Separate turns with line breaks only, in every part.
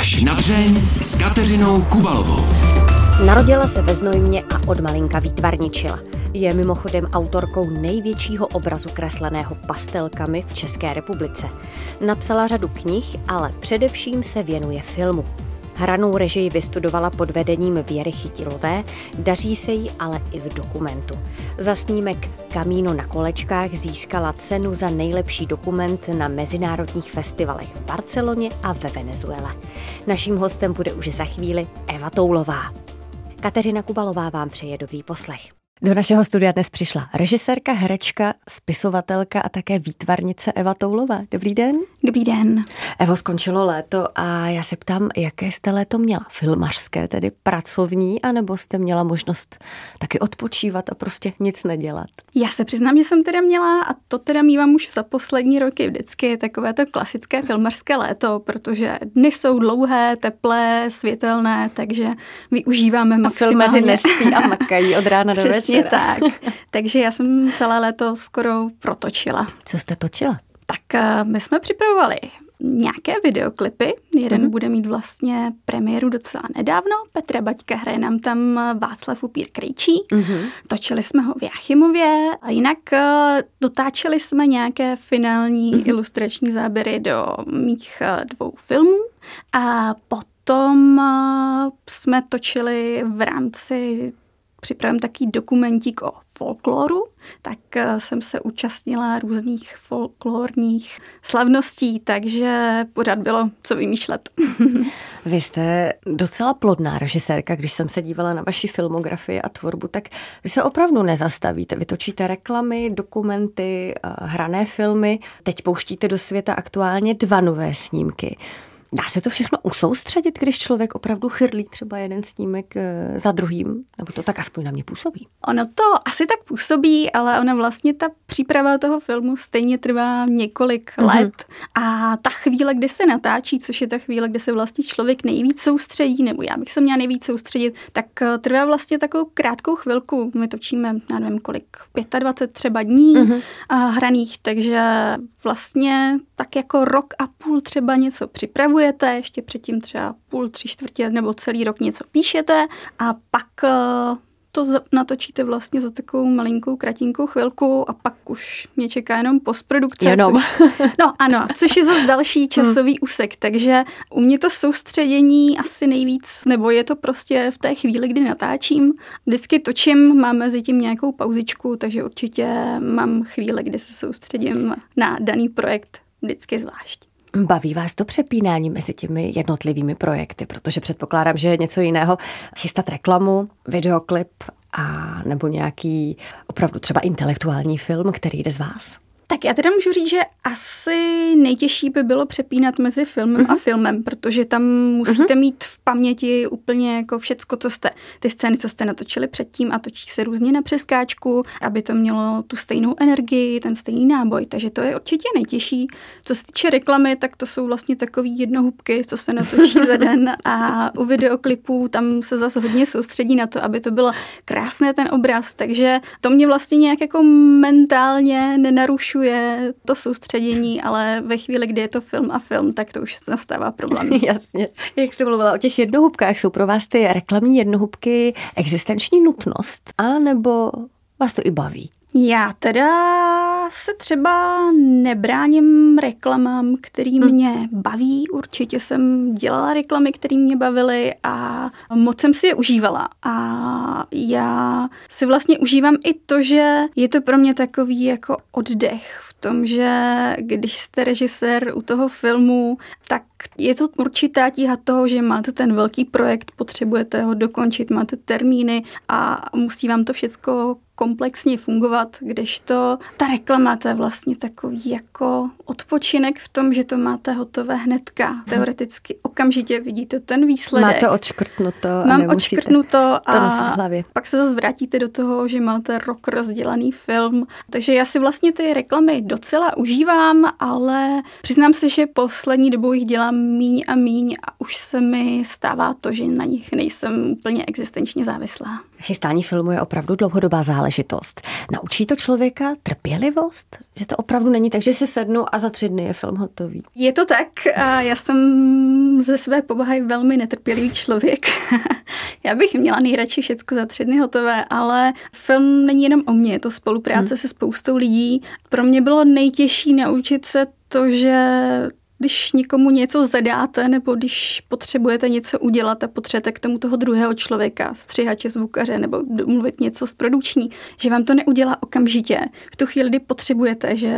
Až na dřeň s Kateřinou Kubalovou.
Narodila se ve Znojmě a od malinka výtvarničila. Je mimochodem autorkou největšího obrazu kresleného pastelkami v České republice. Napsala řadu knih, ale především se věnuje filmu. Hranou režii vystudovala pod vedením Věry Chytilové, daří se jí ale i v dokumentu. Za snímek Kamíno na kolečkách získala cenu za nejlepší dokument na mezinárodních festivalech v Barceloně a ve Venezuele. Naším hostem bude už za chvíli Eva Toulová. Kateřina Kubalová vám přeje dobrý poslech. Do našeho studia dnes přišla režisérka, herečka, spisovatelka a také výtvarnice Eva Toulová. Dobrý den.
Dobrý den.
Evo, skončilo léto a já se ptám, jaké jste léto měla? Filmařské, tedy pracovní, anebo jste měla možnost taky odpočívat a prostě nic nedělat?
Já se přiznám, že jsem teda měla, a to teda mývám už za poslední roky vždycky, takové to klasické filmařské léto, protože dny jsou dlouhé, teplé, světelné, takže využíváme maximálně.
A filmaři nespí a makají od rána do večera.
Přesně tak. Takže já jsem celé léto skoro protočila.
Co jste točila?
Tak eh, my jsme připravovali nějaké videoklipy. Jeden mm-hmm. bude mít vlastně premiéru docela nedávno. Petra Baťka hraje nám tam Václav Upír Krejčí. Mm-hmm. Točili jsme ho v Jachimově a jinak eh, dotáčeli jsme nějaké finální mm-hmm. ilustrační záběry do mých eh, dvou filmů a potom jsme točili v rámci připravím takový dokumentík o folkloru, tak eh, jsem se účastnila různých folklorních slavností, takže pořád bylo co vymýšlet.
Vy jste docela plodná režisérka, když jsem se dívala na vaši filmografii a tvorbu, tak vy se opravdu nezastavíte. Vy točíte reklamy, dokumenty, eh, hrané filmy, teď pouštíte do světa aktuálně dva nové snímky. Dá se to všechno usoustředit, když člověk opravdu chyrlí třeba jeden snímek eh, za druhým? Nebo to tak aspoň na mě působí?
Ono to asi tak působí, ale ona vlastně ta příprava toho filmu stejně trvá několik mm-hmm. let. A ta chvíle, kdy se natáčí, což je ta chvíle, kdy se vlastně člověk nejvíc soustředí, nebo já bych se měla nejvíc soustředit, tak eh, trvá vlastně takovou krátkou chvilku. My točíme, já nevím kolik, 25 třeba dní mm-hmm. hraných, takže vlastně tak jako rok a půl třeba něco připravuje publikujete, ještě předtím třeba půl, tři čtvrtě nebo celý rok něco píšete a pak eh, to natočíte vlastně za takovou malinkou, kratinkou chvilku a pak už mě čeká jenom postprodukce.
Jenom.
Což, no ano, což je zase další časový hmm. úsek, takže u mě to soustředění asi nejvíc, nebo je to prostě v té chvíli, kdy natáčím. Vždycky točím, mám mezi tím nějakou pauzičku, takže určitě mám chvíli, kdy se soustředím na daný projekt vždycky zvlášť.
Baví vás to přepínání mezi těmi jednotlivými projekty, protože předpokládám, že je něco jiného chystat reklamu, videoklip a nebo nějaký opravdu třeba intelektuální film, který jde z vás.
Tak já teda můžu říct, že asi nejtěžší by bylo přepínat mezi filmem uh-huh. a mhm. filmem, protože tam musíte uh-huh. mít v paměti úplně jako všecko, co jste, ty scény, co jste natočili předtím a točí se různě na přeskáčku, aby to mělo tu stejnou energii, ten stejný náboj, takže to je určitě nejtěžší. Co se týče reklamy, tak to jsou vlastně takový jednohubky, co se natočí za den a u videoklipů tam se zase hodně soustředí na to, aby to bylo krásné ten obraz, takže to mě vlastně nějak jako mentálně nenarušuje zvyšuje to soustředění, ale ve chvíli, kdy je to film a film, tak to už nastává problém.
Jasně. Jak jste mluvila o těch jednohubkách, jsou pro vás ty reklamní jednohubky existenční nutnost, a nebo vás to i baví?
Já teda se třeba nebráním reklamám, který hm. mě baví. Určitě jsem dělala reklamy, které mě bavily a moc jsem si je užívala. A já si vlastně užívám i to, že je to pro mě takový jako oddech v tom, že když jste režisér u toho filmu, tak je to určitá tíha toho, že máte ten velký projekt, potřebujete ho dokončit, máte termíny a musí vám to všechno komplexně fungovat, kdežto ta reklama to je vlastně takový jako odpočinek v tom, že to máte hotové hnedka. Teoreticky okamžitě vidíte ten výsledek.
Máte odškrtnuto.
Mám odškrtnuto
a hlavě.
pak se zase vrátíte do toho, že máte rok rozdělaný film. Takže já si vlastně ty reklamy docela užívám, ale přiznám se, že poslední dobou jich dělám míň a míň a už se mi stává to, že na nich nejsem úplně existenčně závislá.
Chystání filmu je opravdu dlouhodobá záležitost. Naučí to člověka trpělivost? Že to opravdu není tak, že si sednu a za tři dny je film hotový?
Je to tak. Já jsem jsem ze své povahy velmi netrpělivý člověk. Já bych měla nejradši všechno za tři dny hotové, ale film není jenom o mně, je to spolupráce hmm. se spoustou lidí. Pro mě bylo nejtěžší naučit se to, že když někomu něco zadáte nebo když potřebujete něco udělat a potřebujete k tomu toho druhého člověka, střihače, zvukaře nebo mluvit něco z produční, že vám to neudělá okamžitě. V tu chvíli, kdy potřebujete, že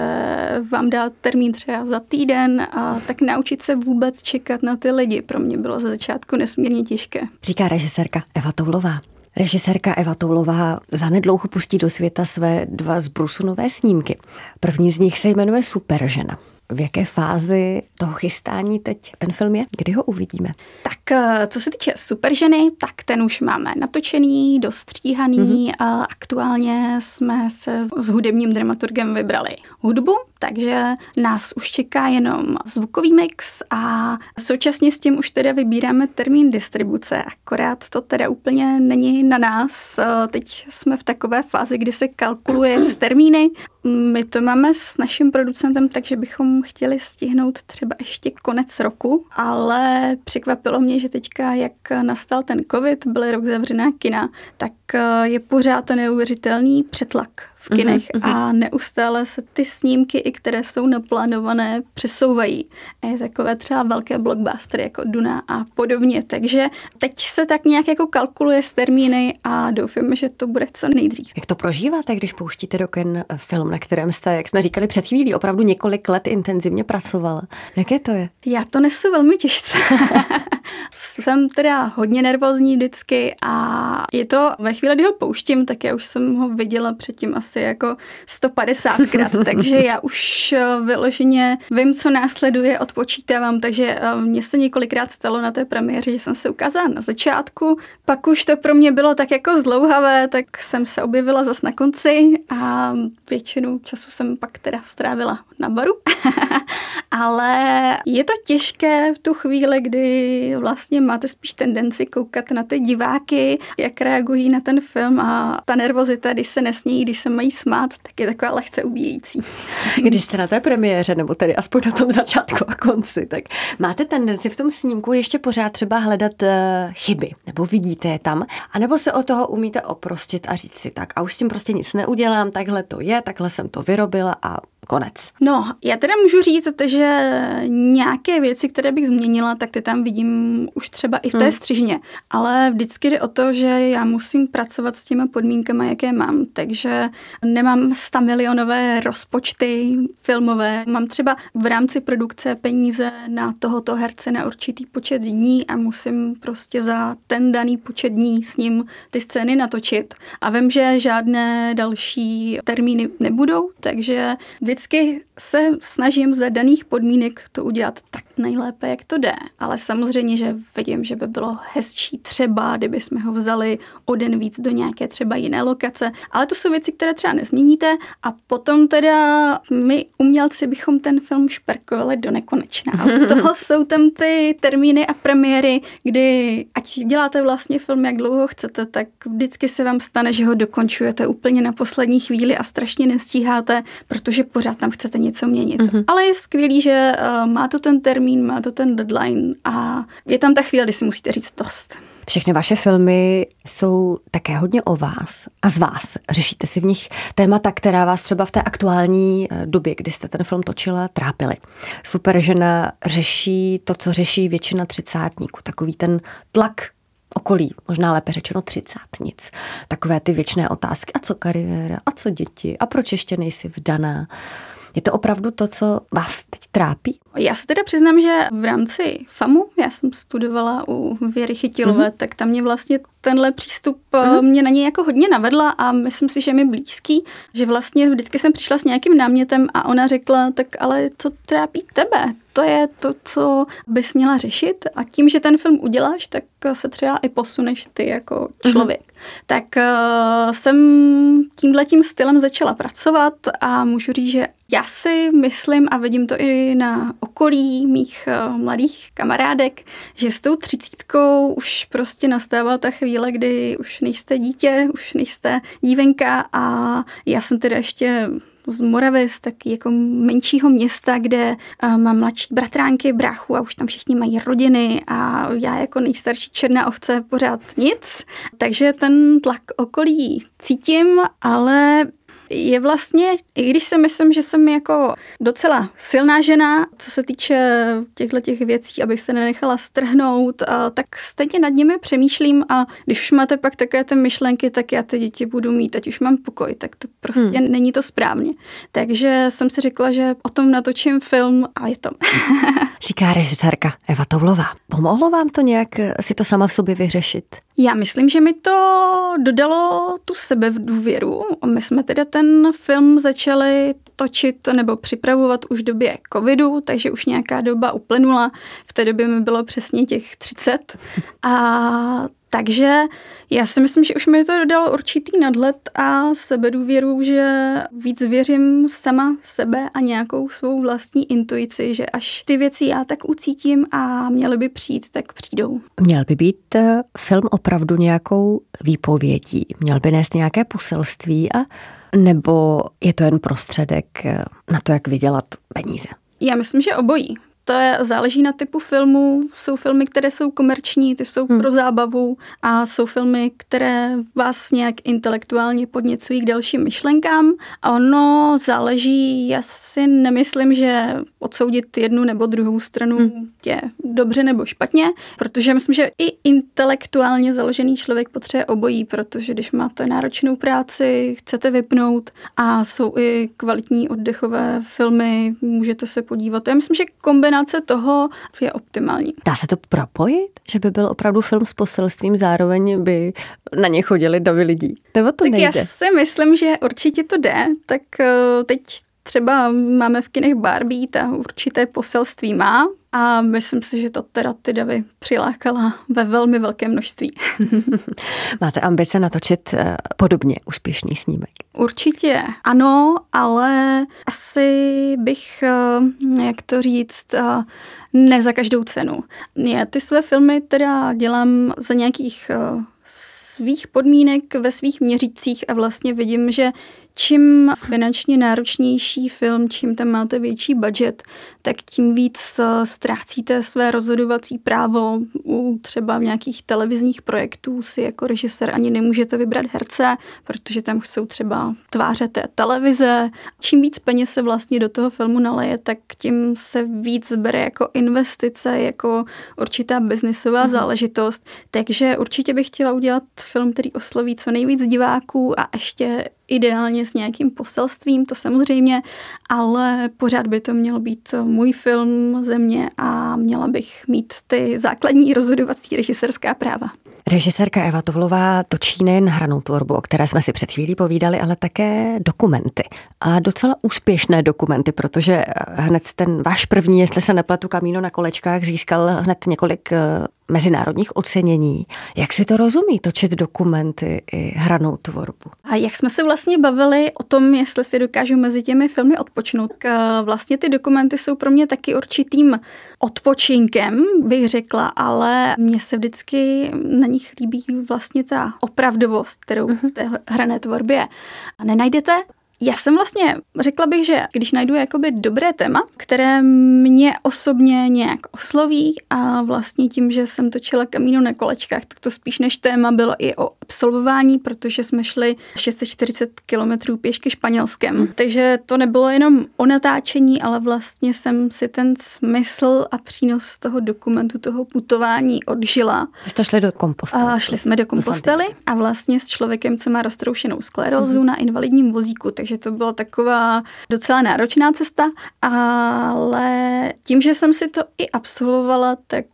vám dá termín třeba za týden a tak naučit se vůbec čekat na ty lidi pro mě bylo ze začátku nesmírně těžké.
Říká režisérka Eva Toulová. Režisérka Eva Toulová zanedlouho pustí do světa své dva zbrusunové snímky. První z nich se jmenuje Superžena. V jaké fázi toho chystání teď ten film je? Kdy ho uvidíme?
Tak eh, co se týče Superženy, tak ten už máme natočený, dostříhaný mm-hmm. a aktuálně jsme se s hudebním dramaturgem vybrali hudbu, takže nás už čeká jenom zvukový mix a současně s tím už teda vybíráme termín distribuce, akorát to teda úplně není na nás. Teď jsme v takové fázi, kdy se kalkuluje s termíny. My to máme s naším producentem, takže bychom chtěli stihnout třeba ještě konec roku, ale překvapilo mě, že teďka, jak nastal ten covid, byl rok zavřená kina, tak eh, je pořád neuvěřitelný přetlak v kinech uh-huh, uh-huh. a neustále se ty snímky, i které jsou naplánované, přesouvají. A je takové třeba velké blockbustery jako Duna a podobně. Takže teď se tak nějak jako kalkuluje s termíny a doufám, že to bude co nejdřív.
Jak to prožíváte, když pouštíte do kin film, na kterém jste, jak jsme říkali před chvílí, opravdu několik let intenzivně pracovala? Jaké to je?
Já to nesu velmi těžce. jsem teda hodně nervózní vždycky a je to ve chvíli, kdy ho pouštím, tak já už jsem ho viděla předtím asi jako 150krát, takže já už eh, vyloženě vím, co následuje, odpočítávám, takže eh, mně se několikrát stalo na té premiéře, že jsem se ukázala na začátku, pak už to pro mě bylo tak jako zlouhavé, tak jsem se objevila zas na konci a většinu času jsem pak teda strávila na baru. Ale je to těžké v tu chvíli, kdy vlastně máte spíš tendenci koukat na ty diváky, jak reagují na ten film a ta nervozita, když se nesnějí, když se mají smát, tak je taková lehce ubíjející.
Když jste na té premiéře, nebo tedy aspoň na tom začátku a konci, tak máte tendenci v tom snímku ještě pořád třeba hledat uh, chyby, nebo vidíte je tam, anebo se o toho umíte oprostit a říct si tak a už s tím prostě nic neudělám, takhle to je, takhle jsem to vyrobila a konec.
No, já teda můžu říct, že nějaké věci, které bych změnila, tak ty tam vidím už třeba i v té hmm. střižně. Ale vždycky jde o to, že já musím pracovat s těmi podmínkami, jaké mám. Takže nemám 100 milionové rozpočty filmové. Mám třeba v rámci produkce peníze na tohoto herce na určitý počet dní a musím prostě za ten daný počet dní s ním ty scény natočit. A vím, že žádné další termíny nebudou, takže vždycky se snažím za daných podmínek to udělat tak nejlépe, jak to jde. Ale samozřejmě, že vidím, že by bylo hezčí třeba, kdyby jsme ho vzali o den víc do nějaké třeba jiné lokace. Ale to jsou věci, které třeba nezměníte a potom teda my umělci bychom ten film šperkovali do nekonečna. A toho jsou tam ty termíny a premiéry, kdy ať děláte vlastně film, jak dlouho chcete, tak vždycky se vám stane, že ho dokončujete úplně na poslední chvíli a strašně nestíháte, protože pořád tam chcete něco měnit. Mm-hmm. Ale je skvělý, že uh, má to ten termín, má to ten deadline a je tam ta chvíle, kdy si musíte říct dost.
Všechny vaše filmy jsou také hodně o vás a z vás. Řešíte si v nich témata, která vás třeba v té aktuální eh, době, kdy jste ten film točila, trápily. Super žena řeší to, co řeší většina třicátníků. Takový ten tlak okolí, možná lépe řečeno třicátnic. Takové ty věčné otázky. A co kariéra? A co děti? A proč ještě nejsi vdaná? Je to opravdu to, co vás teď trápí?
Já se teda přiznám, že v rámci FAMu, já jsem studovala u Věry Chytilové, mm-hmm. tak tam mě vlastně tenhle přístup mm-hmm. mě na něj jako hodně navedla a myslím si, že mi blízký, že vlastně vždycky jsem přišla s nějakým námětem a ona řekla, tak ale co trápí tebe? To je to, co bys měla řešit a tím, že ten film uděláš, tak se třeba i posuneš ty jako mhm. člověk. Mm-hmm. Tak uh, jsem tímhletím stylem začala pracovat a můžu říct, že já si myslím a vidím to i na okolí mých uh, mladých kamarádek, že s tou třicítkou už prostě nastává ta chvíle, kdy už nejste dítě, už nejste dívenka a já jsem teda ještě z Moravy, z taky jako menšího města, kde mám mladší bratránky, bráchu a už tam všichni mají rodiny a já jako nejstarší černá ovce pořád nic. Takže ten tlak okolí cítím, ale je vlastně, i když si myslím, že jsem jako docela silná žena, co se týče těchto těch věcí, abych se nenechala strhnout, a tak stejně nad nimi přemýšlím a když už máte pak také ty myšlenky, tak já ty děti budu mít, ať už mám pokoj, tak to prostě hmm. není to správně. Takže jsem si řekla, že o tom natočím film a je to.
Říká režisérka Eva Toulová. Pomohlo vám to nějak si to sama v sobě vyřešit?
Já myslím, že mi to dodalo tu sebe v důvěru. My jsme teda ten film začali točit nebo připravovat už v době covidu, takže už nějaká doba uplynula. V té době mi bylo přesně těch 30. A takže já si myslím, že už mi to dodalo určitý nadhled a sebedůvěru, že víc věřím sama sebe a nějakou svou vlastní intuici, že až ty věci já tak ucítím a měly by přijít, tak přijdou.
Měl by být eh, film opravdu nějakou výpovědí? Měl by nést nějaké poselství a nebo je to jen prostředek eh, na to, jak vydělat peníze?
Já myslím, že obojí. To je, záleží na typu filmu. Jsou filmy, které jsou komerční, ty jsou hmm. pro zábavu a jsou filmy, které vás nějak intelektuálně podněcují k dalším myšlenkám. A ono záleží, já si nemyslím, že odsoudit jednu nebo druhou stranu hmm. je dobře nebo špatně, protože myslím, že i intelektuálně založený člověk potřebuje obojí, protože když máte náročnou práci, chcete vypnout a jsou i kvalitní oddechové filmy, můžete se podívat. Já myslím, že kombinace kombinace toho je optimální.
Dá se to propojit? Že by byl opravdu film s poselstvím, zároveň by na ně chodili davy lidí? Nebo to
tak
nejde?
já si myslím, že určitě to jde. Tak eh, teď třeba máme v kinech Barbie, ta určité poselství má, a myslím si, že to teda ty davy přilákala ve velmi velkém množství.
Máte ambice natočit eh, podobně úspěšný snímek?
Určitě ano, ale asi bych, eh, jak to říct, eh, ne za každou cenu. Já ty své filmy teda dělám za nějakých svých podmínek, ve svých měřících a vlastně vidím, že čím finančně náročnější film, čím tam máte větší budget, tak tím víc eh, ztrácíte své rozhodovací právo. U třeba nějakých televizních projektů si jako režisér ani nemůžete vybrat herce, protože tam chcou třeba tváře té televize. Čím víc peněz se vlastně do toho filmu naleje, tak tím se víc bere jako investice, jako určitá biznisová mm. záležitost. Takže určitě bych chtěla udělat film, který osloví co nejvíc diváků a ještě ideálně s nějakým poselstvím, to samozřejmě, ale pořád by to měl být můj film země a měla bych mít ty základní rozhodovací režiserská práva.
Režisérka Eva Tovlová točí nejen hranou tvorbu, o které jsme si před chvílí povídali, ale také dokumenty. A docela úspěšné dokumenty, protože hned ten váš první, jestli se nepletu, Kamíno na kolečkách, získal hned několik eh, mezinárodních ocenění. Jak si to rozumí, točit dokumenty i hranou tvorbu?
A jak jsme se vlastně bavili o tom, jestli si dokážu mezi těmi filmy odpočnout, vlastně ty dokumenty jsou pro mě taky určitým odpočinkem, bych řekla, ale mně se vždycky na nich líbí vlastně ta opravdovost, kterou v té hrané tvorbě nenajdete. Já jsem vlastně, řekla bych, že když najdu jakoby dobré téma, které mě osobně nějak osloví a vlastně tím, že jsem točila kamínu na kolečkách, tak to spíš než téma bylo i o absolvování, protože jsme šli 640 kilometrů pěšky španělskem. Mm. Takže to nebylo jenom o natáčení, ale vlastně jsem si ten smysl a přínos toho dokumentu, toho putování odžila.
Jste šli do kompostely.
A šli jsme do kompostely a vlastně s člověkem, co má roztroušenou sklerózu mm. na invalidním vozíku, takže takže to byla taková docela náročná cesta, ale tím, že jsem si to i absolvovala, tak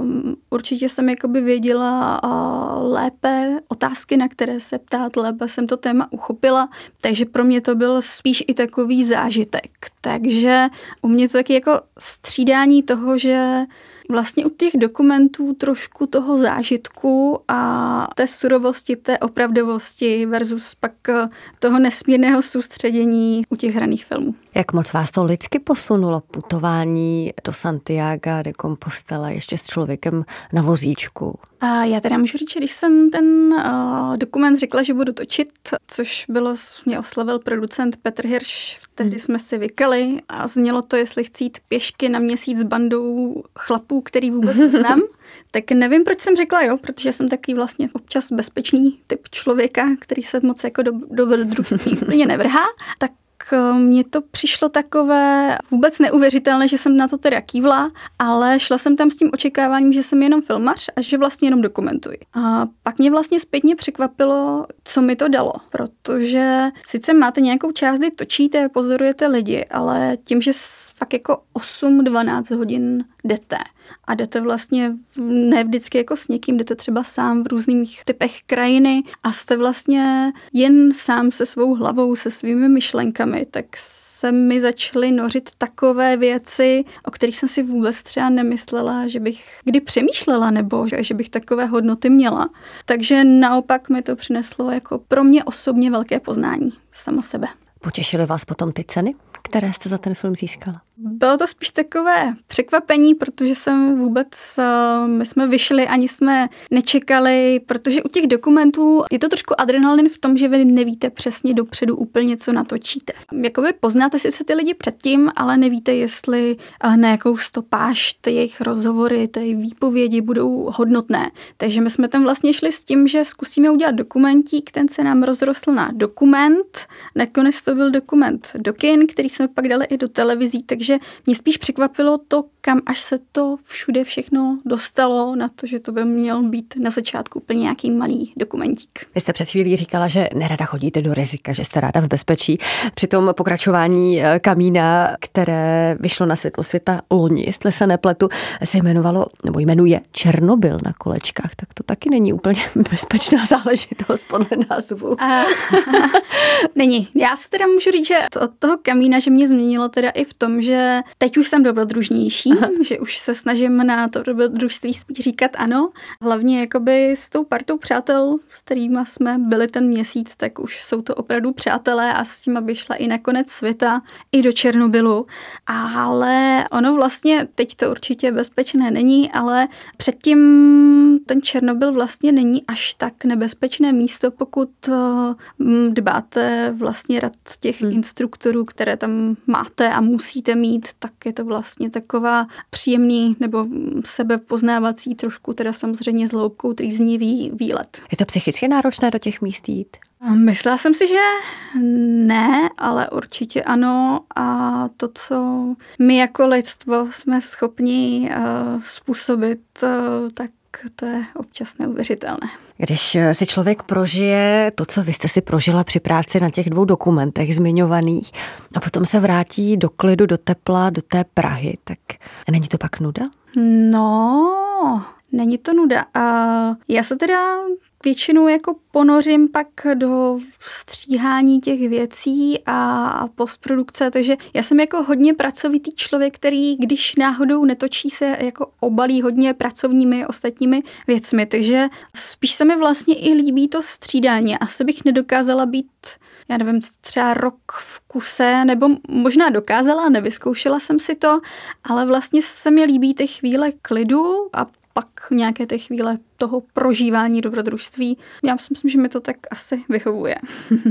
um, určitě jsem jakoby věděla uh, lépe otázky, na které se ptát, lépe jsem to téma uchopila, takže pro mě to byl spíš i takový zážitek. Takže u mě to taky jako střídání toho, že vlastně u těch dokumentů trošku toho zážitku a té surovosti, té opravdovosti versus pak eh, toho nesmírného soustředění u těch hraných filmů.
Jak moc vás to lidsky posunulo putování do Santiago de Compostela ještě s člověkem na vozíčku?
A já teda můžu říct, že když jsem ten uh, dokument řekla, že budu točit, což bylo, mě oslavil producent Petr Hirš, tehdy hmm. jsme si vykali a znělo to, jestli chci jít pěšky na měsíc s bandou chlapů, který vůbec neznám, tak nevím, proč jsem řekla jo, protože jsem takový vlastně občas bezpečný typ člověka, který se moc jako do, do dobrodružství úplně nevrhá, tak mně to přišlo takové vůbec neuvěřitelné, že jsem na to teda kývla, ale šla jsem tam s tím očekáváním, že jsem jenom filmař a že vlastně jenom dokumentuji. A pak mě vlastně zpětně překvapilo, co mi to dalo, protože sice máte nějakou část, kdy točíte, pozorujete lidi, ale tím, že fakt jako 8-12 hodin jdete a jdete vlastně ne vždycky jako s někým, jdete třeba sám v různých typech krajiny a jste vlastně jen sám se svou hlavou, se svými myšlenkami, tak se mi začaly nořit takové věci, o kterých jsem si vůbec třeba nemyslela, že bych kdy přemýšlela nebo že, že bych takové hodnoty měla. Takže naopak mi to přineslo jako pro mě osobně velké poznání sama sebe.
Potěšily vás potom ty ceny, které jste za ten film získala?
Bylo to spíš takové překvapení, protože jsem vůbec, eh, my jsme vyšli, ani jsme nečekali, protože u těch dokumentů je to trošku adrenalin v tom, že vy nevíte přesně dopředu úplně, co natočíte. Jakoby poznáte si se ty lidi předtím, ale nevíte, jestli eh, na jakou stopáž ty jejich rozhovory, ty výpovědi budou hodnotné. Takže my jsme tam vlastně šli s tím, že zkusíme udělat dokumentík, ten se nám rozrostl na dokument, nakonec to byl dokument do kin, který jsme pak dali i do televizí, takže takže mě spíš překvapilo to, kam až se to všude všechno dostalo na to, že to by měl být na začátku úplně nějaký malý dokumentík.
Vy jste před chvílí říkala, že nerada chodíte do rizika, že jste ráda v bezpečí. Při tom pokračování eh, Kamína, které vyšlo na světlo světa loni, jestli se nepletu, se jmenovalo, nebo jmenuje Černobyl na kolečkách, tak to taky není úplně bezpečná záležitost podle názvu. A,
není. Já se teda můžu říct, že od toho Kamína, že mě změnilo teda i v tom, že teď už jsem dobrodružnější, Aha. že už se snažím na to dobrodružství spíš říkat ano. Hlavně jakoby s tou partou přátel, s kterými jsme byli ten měsíc, tak už jsou to opravdu přátelé a s tím, aby šla i na konec světa, i do Černobylu. Ale ono vlastně, teď to určitě bezpečné není, ale předtím ten Černobyl vlastně není až tak nebezpečné místo, pokud eh, dbáte vlastně rad těch hmm. instruktorů, které tam máte a musíte mít mít, tak je to vlastně taková příjemný nebo sebepoznávací trošku, teda samozřejmě s loupkou trýznivý výlet.
Je to psychicky náročné do těch míst jít?
Myslela jsem si, že ne, ale určitě ano. A to, co my jako lidstvo jsme schopni uh, způsobit, uh, tak to je občas neuvěřitelné.
Když si člověk prožije to, co vy jste si prožila při práci na těch dvou dokumentech zmiňovaných a potom se vrátí do klidu, do tepla, do té Prahy, tak není to pak nuda?
No, není to nuda. A já se teda většinou jako ponořím pak do stříhání těch věcí a postprodukce, takže já jsem jako hodně pracovitý člověk, který když náhodou netočí se jako obalí hodně pracovními ostatními věcmi, takže spíš se mi vlastně i líbí to střídání. Asi bych nedokázala být já nevím, třeba rok v kuse, nebo možná dokázala, nevyzkoušela jsem si to, ale vlastně se mi líbí ty chvíle klidu a pak nějaké ty chvíle toho prožívání dobrodružství. Já si myslím, že mi to tak asi vyhovuje.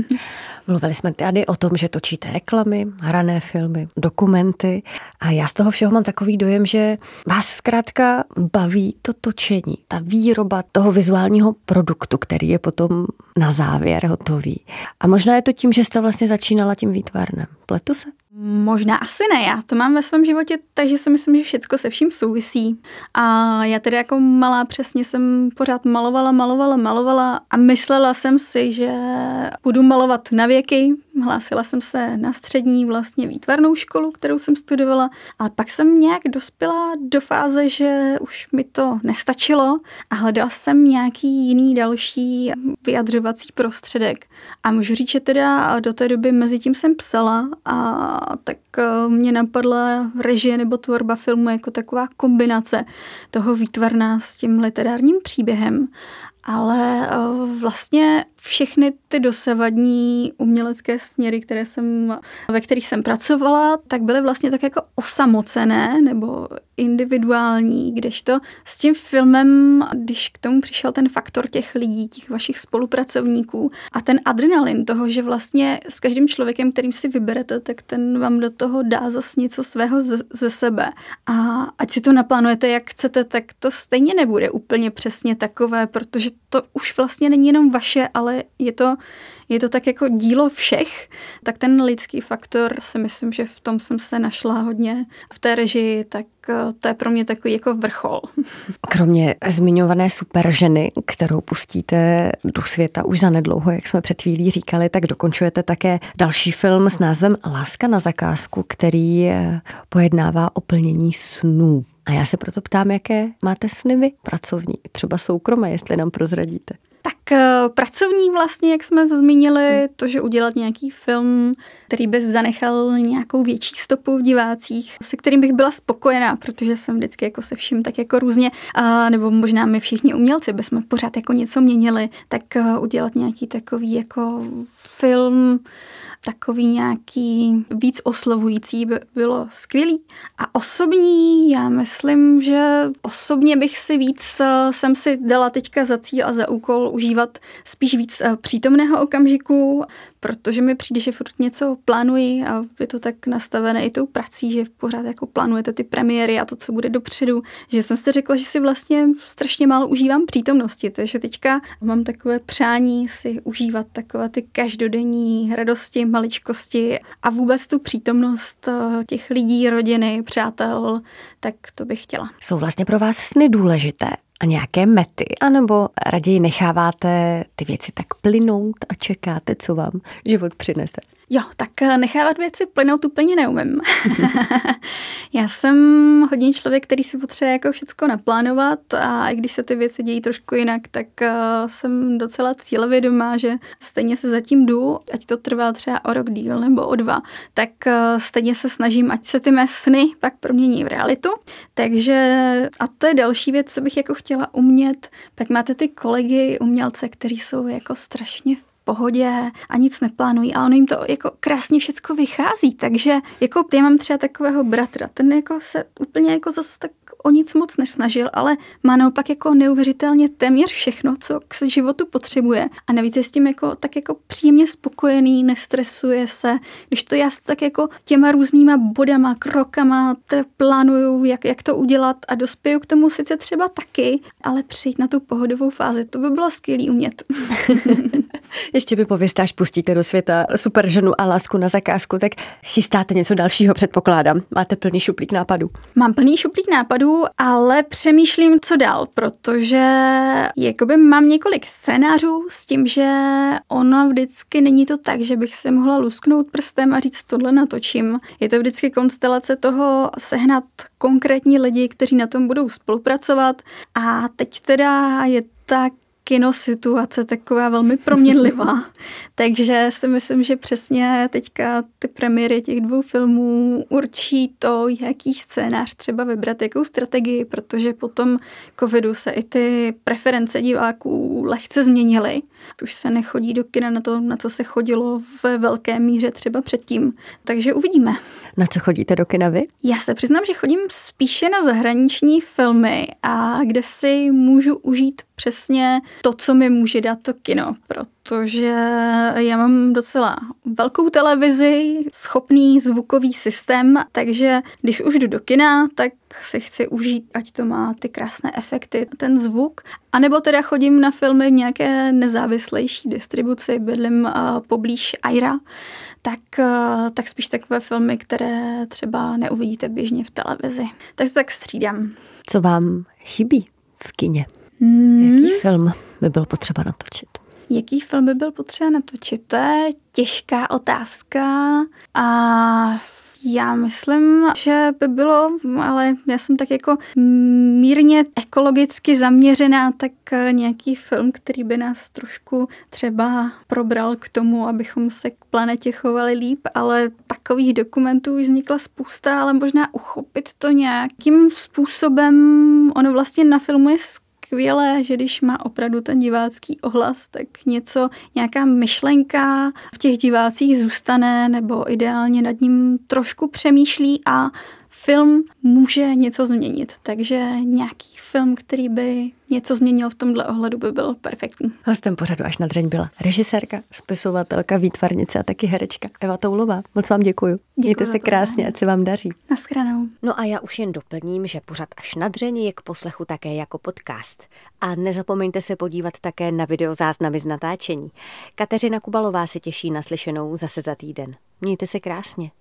Mluvili jsme tady o tom, že točíte reklamy, hrané filmy, dokumenty a já z toho všeho mám takový dojem, že vás zkrátka baví to točení, ta výroba toho vizuálního produktu, který je potom na závěr hotový. A možná je to tím, že jste vlastně začínala tím výtvarnem. Pletu se?
Možná asi ne, já to mám ve svém životě, takže si myslím, že všechno se vším souvisí. A já tedy jako malá přesně jsem pořád malovala, malovala, malovala a myslela jsem si, že budu malovat na věky. Hlásila jsem se na střední vlastně výtvarnou školu, kterou jsem studovala, ale pak jsem nějak dospěla do fáze, že už mi to nestačilo a hledala jsem nějaký jiný další vyjadřovací prostředek. A můžu říct, že teda do té doby mezi tím jsem psala a tak eh, mě napadla režie nebo tvorba filmu jako taková kombinace toho výtvarná s tím literárním příběhem. Ale vlastně všechny ty dosavadní umělecké směry, které jsem, ve kterých jsem pracovala, tak byly vlastně tak jako osamocené nebo individuální, kdežto s tím filmem, když k tomu přišel ten faktor těch lidí, těch vašich spolupracovníků a ten adrenalin toho, že vlastně s každým člověkem, kterým si vyberete, tak ten vám do toho dá zase něco svého ze, ze sebe. A ať si to naplánujete, jak chcete, tak to stejně nebude úplně přesně takové, protože to už vlastně není jenom vaše, ale je to, je to tak jako dílo všech, tak ten lidský faktor si myslím, že v tom jsem se našla hodně v té režii, tak eh, to je pro mě takový jako vrchol.
Kromě zmiňované super ženy, kterou pustíte do světa už za nedlouho, jak jsme před chvílí říkali, tak dokončujete také další film s názvem Láska na zakázku, který eh, pojednává o plnění snů. A já se proto ptám, jaké máte sny vy pracovní, třeba soukromé, jestli nám prozradíte.
Tak pracovní vlastně, jak jsme zmínili, to, že udělat nějaký film, který by zanechal nějakou větší stopu v divácích, se kterým bych byla spokojená, protože jsem vždycky jako se vším tak jako různě, a, nebo možná my všichni umělci bychom pořád jako něco měnili, tak eh, udělat nějaký takový jako film, takový nějaký víc oslovující by bylo skvělý. A osobní, já myslím, že osobně bych si víc, eh, jsem si dala teďka za cíl a za úkol užívat spíš víc eh, přítomného okamžiku, protože mi přijde, že furt něco plánuji a je to tak nastavené i tou prací, že pořád jako plánujete ty premiéry a to, co bude dopředu, že jsem si řekla, že si vlastně strašně málo užívám přítomnosti, takže teďka mám takové přání si užívat takové ty každodenní radosti, maličkosti a vůbec tu přítomnost eh, těch lidí, rodiny, přátel, tak to bych chtěla.
Jsou vlastně pro vás sny důležité? A nějaké mety, anebo raději necháváte ty věci tak plynout a čekáte, co vám život přinese?
Jo, tak eh, nechávat věci plynout úplně neumím. Já jsem hodně člověk, který si potřebuje jako všechno naplánovat a i když se ty věci dějí trošku jinak, tak uh, jsem docela cílevědomá, že stejně se zatím jdu, ať to trvá třeba o rok díl nebo o dva, tak uh, stejně se snažím, ať se ty mé sny pak promění v realitu. Takže a to je další věc, co bych jako chtěla umět. Pak máte ty kolegy, umělce, kteří jsou jako strašně pohodě a nic neplánují a ono jim to jako krásně všecko vychází, takže jako já mám třeba takového bratra, ten jako se úplně jako zase tak o nic moc nesnažil, ale má naopak jako neuvěřitelně téměř všechno, co k životu potřebuje a navíc je s tím jako tak jako příjemně spokojený, nestresuje se, když to já tak jako těma různýma bodama, krokama plánuju, jak, jak to udělat a dospěju k tomu sice třeba taky, ale přijít na tu pohodovou fázi, to by bylo skvělý umět.
Ještě by pověste, až pustíte do světa super ženu a lásku na zakázku, tak chystáte něco dalšího, předpokládám. Máte plný šuplík nápadů.
Mám plný šuplík nápadů, ale přemýšlím, co dál, protože jakoby mám několik scénářů s tím, že ono vždycky není to tak, že bych se mohla lusknout prstem a říct, tohle natočím. Je to vždycky konstelace toho sehnat konkrétní lidi, kteří na tom budou spolupracovat a teď teda je tak kino situace taková velmi proměnlivá. Takže si myslím, že přesně teďka ty premiéry těch dvou filmů určí to, jaký scénář třeba vybrat, jakou strategii, protože potom covidu se i ty preference diváků lehce změnily. Už se nechodí do kina na to, na co se chodilo v velké míře třeba předtím. Takže uvidíme.
Na co chodíte do kina vy?
Já se přiznám, že chodím spíše na zahraniční filmy a kde si můžu užít přesně to, co mi může dát to kino, protože já mám docela velkou televizi, schopný zvukový systém, takže když už jdu do kina, tak si chci užít, ať to má ty krásné efekty, ten zvuk. A nebo teda chodím na filmy v nějaké nezávislejší distribuci, bydlím uh, poblíž Aira, tak, uh, tak spíš takové filmy, které třeba neuvidíte běžně v televizi. Tak to tak střídám.
Co vám chybí v kině? Hmm. Jaký film by byl potřeba natočit?
Jaký film by byl potřeba natočit? To je těžká otázka a já myslím, že by bylo, ale já jsem tak jako mírně ekologicky zaměřená, tak nějaký film, který by nás trošku třeba probral k tomu, abychom se k planetě chovali líp, ale takových dokumentů vznikla spousta, ale možná uchopit to nějakým způsobem, ono vlastně na filmu je skvělé, že když má opravdu ten divácký ohlas, tak něco, nějaká myšlenka v těch divácích zůstane nebo ideálně nad ním trošku přemýšlí a film může něco změnit, takže nějaký film, který by něco změnil v tomhle ohledu, by byl perfektní.
Hostem pořadu až na dřeň byla režisérka, spisovatelka, výtvarnice a taky herečka Eva Toulová. Moc vám děkuji. děkuji Mějte se krásně, ať se vám daří.
Naschranou.
No a já už jen doplním, že pořad až na dřeň je k poslechu také jako podcast. A nezapomeňte se podívat také na videozáznamy z natáčení. Kateřina Kubalová se těší na slyšenou zase za týden. Mějte se krásně.